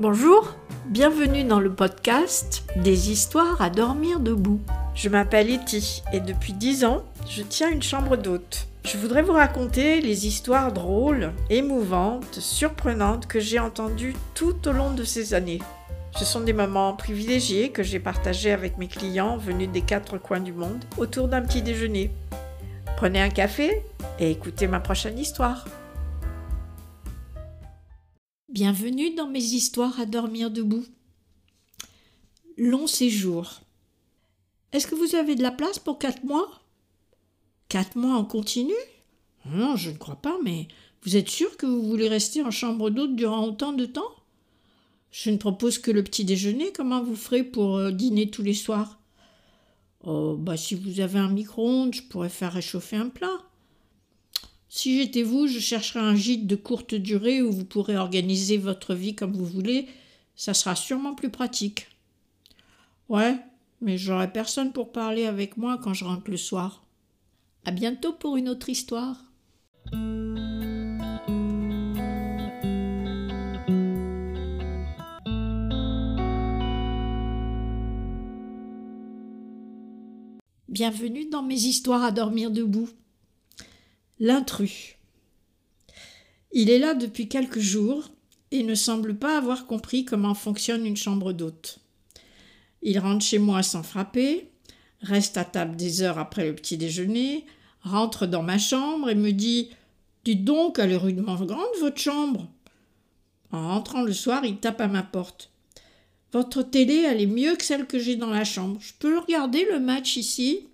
Bonjour, bienvenue dans le podcast des histoires à dormir debout. Je m'appelle Etty et depuis 10 ans, je tiens une chambre d'hôte. Je voudrais vous raconter les histoires drôles, émouvantes, surprenantes que j'ai entendues tout au long de ces années. Ce sont des moments privilégiés que j'ai partagés avec mes clients venus des quatre coins du monde autour d'un petit déjeuner. Prenez un café et écoutez ma prochaine histoire. Bienvenue dans mes histoires à dormir debout. Long séjour. Est-ce que vous avez de la place pour quatre mois? Quatre mois en continu? Non, je ne crois pas, mais vous êtes sûr que vous voulez rester en chambre d'hôte durant autant de temps? Je ne propose que le petit déjeuner. Comment vous ferez pour euh, dîner tous les soirs? Oh, bah si vous avez un micro-ondes, je pourrais faire réchauffer un plat. Si j'étais vous, je chercherais un gîte de courte durée où vous pourrez organiser votre vie comme vous voulez. Ça sera sûrement plus pratique. Ouais, mais j'aurai personne pour parler avec moi quand je rentre le soir. À bientôt pour une autre histoire. Bienvenue dans mes histoires à dormir debout. L'intrus. Il est là depuis quelques jours et ne semble pas avoir compris comment fonctionne une chambre d'hôte. Il rentre chez moi sans frapper, reste à table des heures après le petit déjeuner, rentre dans ma chambre et me dit Dites donc, elle est rudement grande, votre chambre. En rentrant le soir, il tape à ma porte. Votre télé, elle est mieux que celle que j'ai dans la chambre. Je peux regarder le match ici?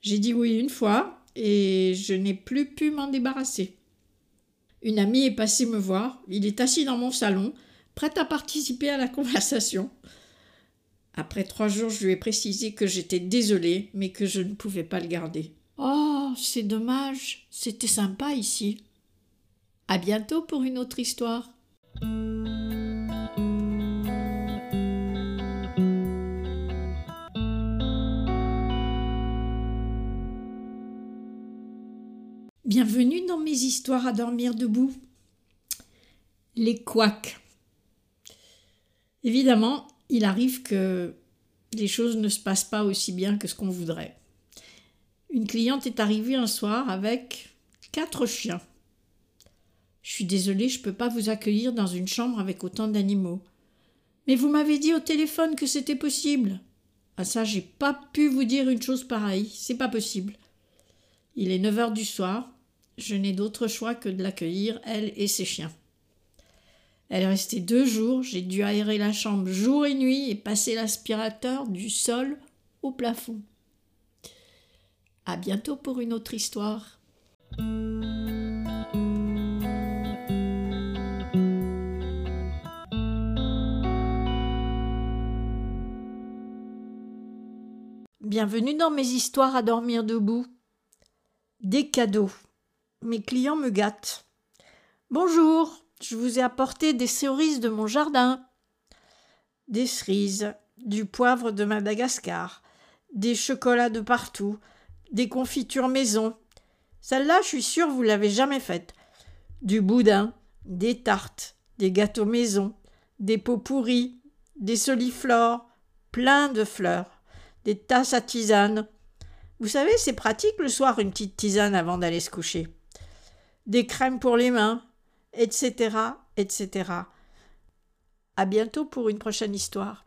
J'ai dit oui une fois, et je n'ai plus pu m'en débarrasser. Une amie est passée me voir, il est assis dans mon salon, prêt à participer à la conversation. Après trois jours, je lui ai précisé que j'étais désolée, mais que je ne pouvais pas le garder. Oh, c'est dommage, c'était sympa ici. À bientôt pour une autre histoire. Bienvenue dans mes histoires à dormir debout. Les couacs. Évidemment, il arrive que les choses ne se passent pas aussi bien que ce qu'on voudrait. Une cliente est arrivée un soir avec quatre chiens. Je suis désolée, je ne peux pas vous accueillir dans une chambre avec autant d'animaux. Mais vous m'avez dit au téléphone que c'était possible. Ah ça, j'ai pas pu vous dire une chose pareille, c'est pas possible. Il est neuf heures du soir, je n'ai d'autre choix que de l'accueillir, elle et ses chiens. Elle est restée deux jours, j'ai dû aérer la chambre jour et nuit et passer l'aspirateur du sol au plafond. À bientôt pour une autre histoire. Bienvenue dans mes histoires à dormir debout. Des cadeaux mes clients me gâtent. Bonjour, je vous ai apporté des cerises de mon jardin. Des cerises, du poivre de Madagascar, des chocolats de partout, des confitures maison. Celle-là, je suis sûre, vous l'avez jamais faite. Du boudin, des tartes, des gâteaux maison, des pots pourris, des soliflores, plein de fleurs, des tasses à tisane. Vous savez, c'est pratique le soir une petite tisane avant d'aller se coucher des crèmes pour les mains, etc., etc. À bientôt pour une prochaine histoire.